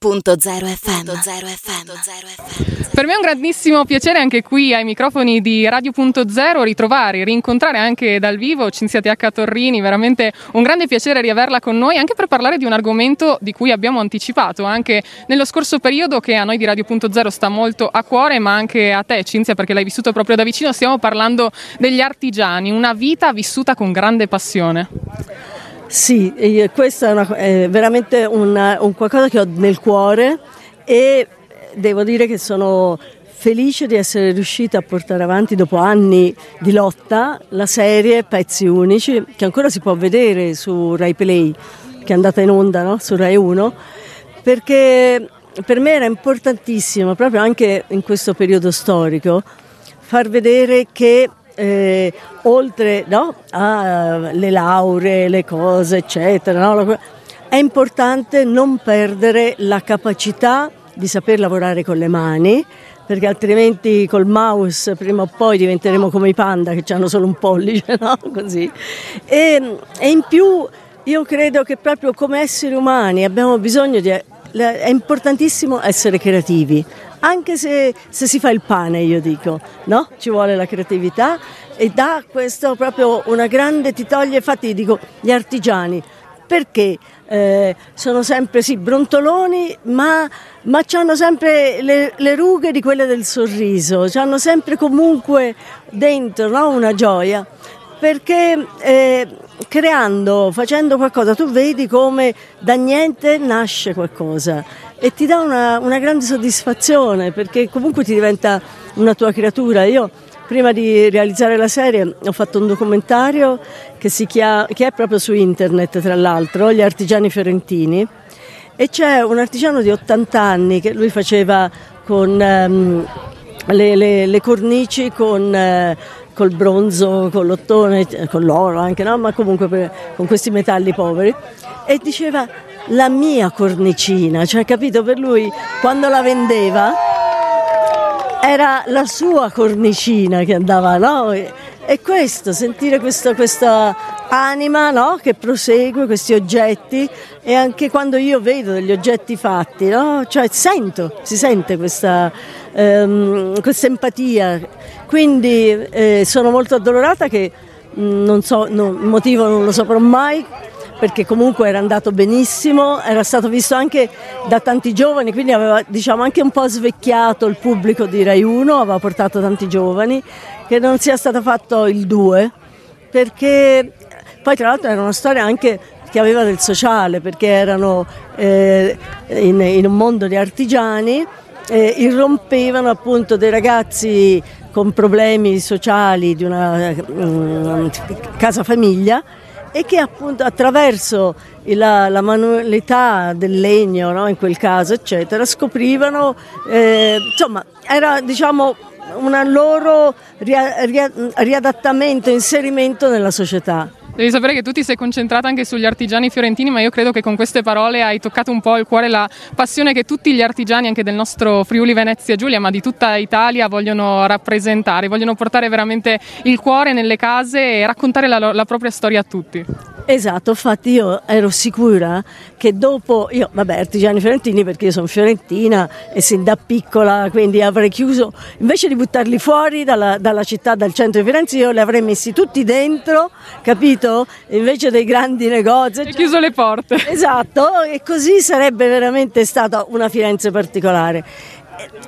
FM. FM. Per me è un grandissimo piacere anche qui ai microfoni di Radio.0 ritrovare, rincontrare anche dal vivo Cinzia TH Torrini, veramente un grande piacere riaverla con noi anche per parlare di un argomento di cui abbiamo anticipato anche nello scorso periodo che a noi di Radio.0 sta molto a cuore ma anche a te Cinzia perché l'hai vissuto proprio da vicino, stiamo parlando degli artigiani, una vita vissuta con grande passione. Sì, questo è, una, è veramente una, un qualcosa che ho nel cuore e devo dire che sono felice di essere riuscita a portare avanti dopo anni di lotta la serie Pezzi Unici che ancora si può vedere su Rai Play che è andata in onda no? su Rai 1 perché per me era importantissimo proprio anche in questo periodo storico far vedere che eh, oltre no, alle lauree, le cose, eccetera, no, è importante non perdere la capacità di saper lavorare con le mani, perché altrimenti col mouse prima o poi diventeremo come i panda che hanno solo un pollice, no? Così. E, e in più io credo che proprio come esseri umani abbiamo bisogno di... è importantissimo essere creativi, anche se, se, si fa il pane, io dico, no? Ci vuole la creatività e da questo proprio una grande, ti toglie, infatti dico, gli artigiani, perché eh, sono sempre sì brontoloni, ma, ma hanno sempre le, le, rughe di quelle del sorriso, hanno sempre comunque dentro no? una gioia, perché eh, creando, facendo qualcosa, tu vedi come da niente nasce qualcosa e ti dà una, una grande soddisfazione perché comunque ti diventa una tua creatura. Io prima di realizzare la serie ho fatto un documentario che, chiama, che è proprio su internet tra l'altro, Gli artigiani fiorentini e c'è un artigiano di 80 anni che lui faceva con um, le, le, le, cornici con... Uh, col bronzo, con l'ottone, con l'oro anche, no? ma comunque per, con questi metalli poveri. E diceva la mia cornicina, cioè capito per lui quando la vendeva era la sua cornicina che andava, no? E questo, sentire questo, questa anima no? che prosegue questi oggetti e anche quando io vedo degli oggetti fatti, no? cioè sento, si sente questa, ehm, questa empatia. Quindi eh, sono molto addolorata che mm, non so, no, il motivo non lo saprò mai, perché comunque era andato benissimo, era stato visto anche da tanti giovani, quindi aveva diciamo, anche un po' svecchiato il pubblico di Rai 1, aveva portato tanti giovani, che non sia stato fatto il 2, perché poi tra l'altro era una storia anche che aveva del sociale, perché erano eh, in, in, un mondo di artigiani, eh, irrompevano appunto dei ragazzi con problemi sociali di una um, casa famiglia e che appunto attraverso la, la manualità del legno, no, in quel caso, eccetera, scoprivano, eh, insomma, era diciamo un loro riadattamento, inserimento nella società. Devi sapere che tu ti sei concentrata anche sugli artigiani fiorentini, ma io credo che con queste parole hai toccato un po' il cuore, la passione che tutti gli artigiani, anche del nostro Friuli Venezia Giulia, ma di tutta Italia, vogliono rappresentare, vogliono portare veramente il cuore nelle case e raccontare la, la propria storia a tutti. Esatto, infatti io ero sicura che dopo, io vabbè artigiani fiorentini perché io sono fiorentina e sin da piccola quindi avrei chiuso, invece di buttarli fuori dalla, dalla città, dal centro di Firenze, io li avrei messi tutti dentro, capito? Invece dei grandi negozi. E chiuso le porte. Esatto, e così sarebbe veramente stata una Firenze particolare.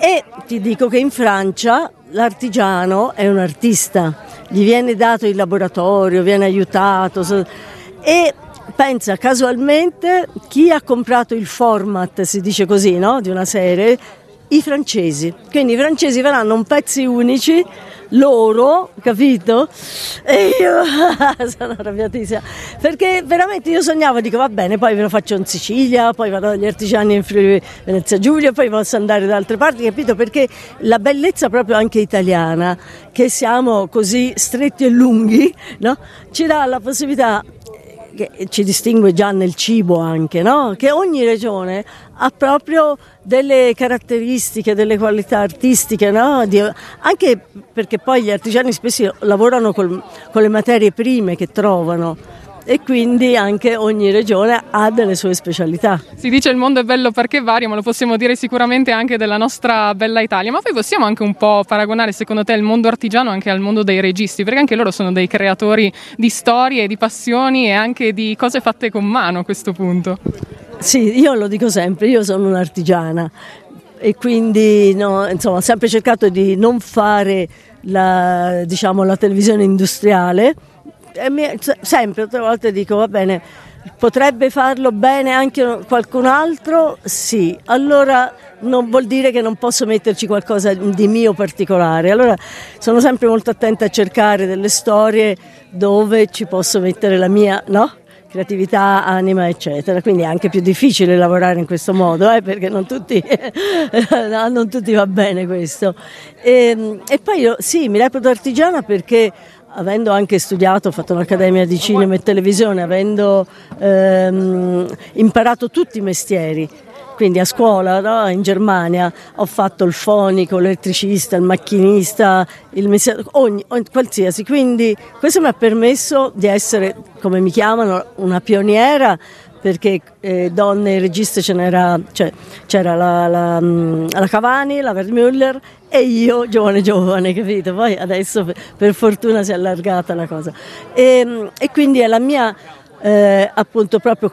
E ti dico che in Francia l'artigiano è un artista, gli viene dato il laboratorio, viene aiutato e pensa casualmente chi ha comprato il format, si dice così, no? di una serie, i francesi. Quindi i francesi faranno un pezzi unici loro, capito? E io sono arrabbiatissima perché veramente io sognavo, dico va bene, poi ve lo faccio in Sicilia, poi vado agli artigiani in Friuli Venezia Giulia, poi posso andare da altre parti, capito? Perché la bellezza proprio anche italiana, che siamo così stretti e lunghi, no? ci dà la possibilità che ci distingue già nel cibo anche, no? che ogni regione ha proprio delle caratteristiche, delle qualità artistiche, no? Di, anche perché poi gli artigiani spesso lavorano col, con le materie prime che trovano e quindi anche ogni regione ha delle sue specialità. Si dice il mondo è bello perché varia, ma lo possiamo dire sicuramente anche della nostra bella Italia, ma poi possiamo anche un po' paragonare secondo te il mondo artigiano anche al mondo dei registi, perché anche loro sono dei creatori di storie, di passioni e anche di cose fatte con mano a questo punto. Sì, io lo dico sempre, io sono un'artigiana e quindi no, insomma, ho sempre cercato di non fare la, diciamo, la televisione industriale e mi, sempre, altre volte dico va bene, potrebbe farlo bene anche qualcun altro? Sì, allora non vuol dire che non posso metterci qualcosa di mio particolare. Allora sono sempre molto attenta a cercare delle storie dove ci posso mettere la mia, no? creatività, anima, eccetera. Quindi è anche più difficile lavorare in questo modo, eh, perché non tutti, no, non tutti, va bene questo. E, ehm, e poi io sì, mi reputo artigiana perché avendo anche studiato, ho fatto un'accademia di cinema e televisione, avendo ehm, imparato tutti i mestieri, quindi a scuola no? in Germania ho fatto il fonico, l'elettricista, il macchinista, il messiere, ogni, ogni, qualsiasi. Quindi questo mi ha permesso di essere, come mi chiamano, una pioniera perché eh, donne registe ce n'era, cioè, c'era la, la, mm, la Cavani, la Vermüller e io giovane giovane, capito? Poi adesso per fortuna si è allargata la cosa. E, e quindi è la mia eh, appunto proprio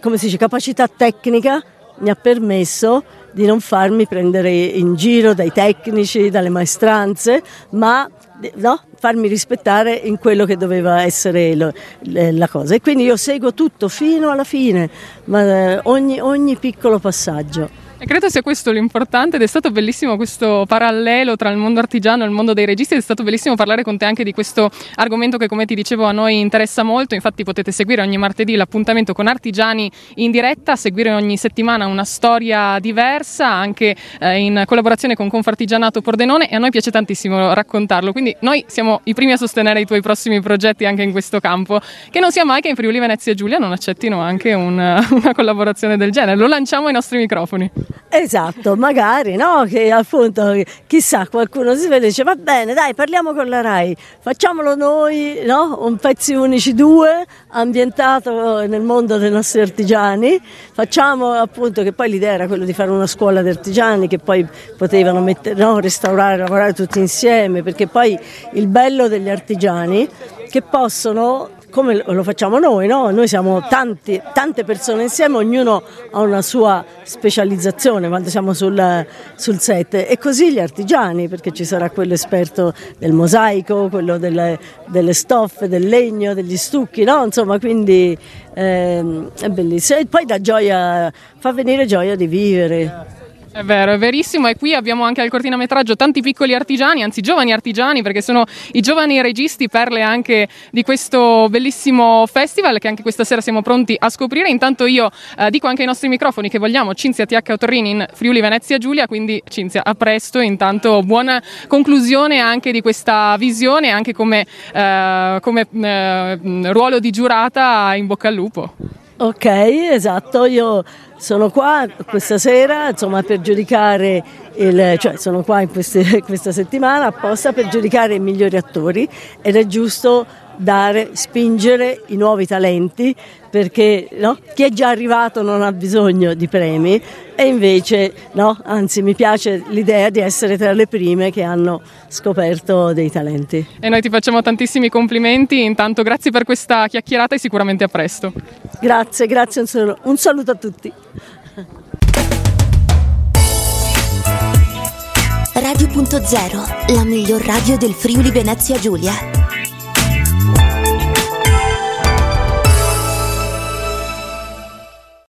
come si dice, capacità tecnica mi ha permesso di non farmi prendere in giro dai tecnici, dalle maestranze, ma no, farmi rispettare in quello che doveva essere lo, la cosa. E quindi io seguo tutto fino alla fine, ma, eh, ogni, ogni piccolo passaggio. Credo sia questo l'importante ed è stato bellissimo questo parallelo tra il mondo artigiano e il mondo dei registi ed è stato bellissimo parlare con te anche di questo argomento che come ti dicevo a noi interessa molto, infatti potete seguire ogni martedì l'appuntamento con artigiani in diretta, seguire ogni settimana una storia diversa anche eh, in collaborazione con Confartigianato Pordenone e a noi piace tantissimo raccontarlo, quindi noi siamo i primi a sostenere i tuoi prossimi progetti anche in questo campo, che non sia mai che in Friuli Venezia Giulia non accettino anche un, una collaborazione del genere, lo lanciamo ai nostri microfoni. Esatto, magari, no? Che appunto, chissà, qualcuno si vede e dice va bene, dai, parliamo con la RAI, facciamolo noi, no? Un pezzi unici due, ambientato nel mondo dei nostri artigiani, facciamo appunto, che poi l'idea era quella di fare una scuola di artigiani che poi potevano mettere, no? restaurare, lavorare tutti insieme, perché poi il bello degli artigiani che possono come lo facciamo noi, no? noi siamo tanti, tante persone insieme, ognuno ha una sua specializzazione quando siamo sul, sul, set e così gli artigiani, perché ci sarà quello esperto del mosaico, quello delle, delle stoffe, del legno, degli stucchi, no? insomma quindi ehm, è bellissimo e poi dà gioia, fa venire gioia di vivere. È vero, è verissimo e qui abbiamo anche al cortinametraggio tanti piccoli artigiani, anzi giovani artigiani perché sono i giovani registi perle anche di questo bellissimo festival che anche questa sera siamo pronti a scoprire. Intanto io eh, dico anche ai nostri microfoni che vogliamo Cinzia TH Torrini in Friuli Venezia Giulia, quindi Cinzia a presto, intanto buona conclusione anche di questa visione anche come, eh, come eh, ruolo di giurata in bocca al lupo. Ok, esatto, io sono qua questa sera insomma, per giudicare, il, cioè sono qua queste, questa settimana apposta per giudicare i migliori attori ed è giusto dare, spingere i nuovi talenti perché no? chi è già arrivato non ha bisogno di premi e invece no, anzi mi piace l'idea di essere tra le prime che hanno scoperto dei talenti. E noi ti facciamo tantissimi complimenti, intanto grazie per questa chiacchierata e sicuramente a presto. Grazie, grazie, un saluto, un saluto a tutti. Radio.0, la miglior radio del Friuli Venezia Giulia.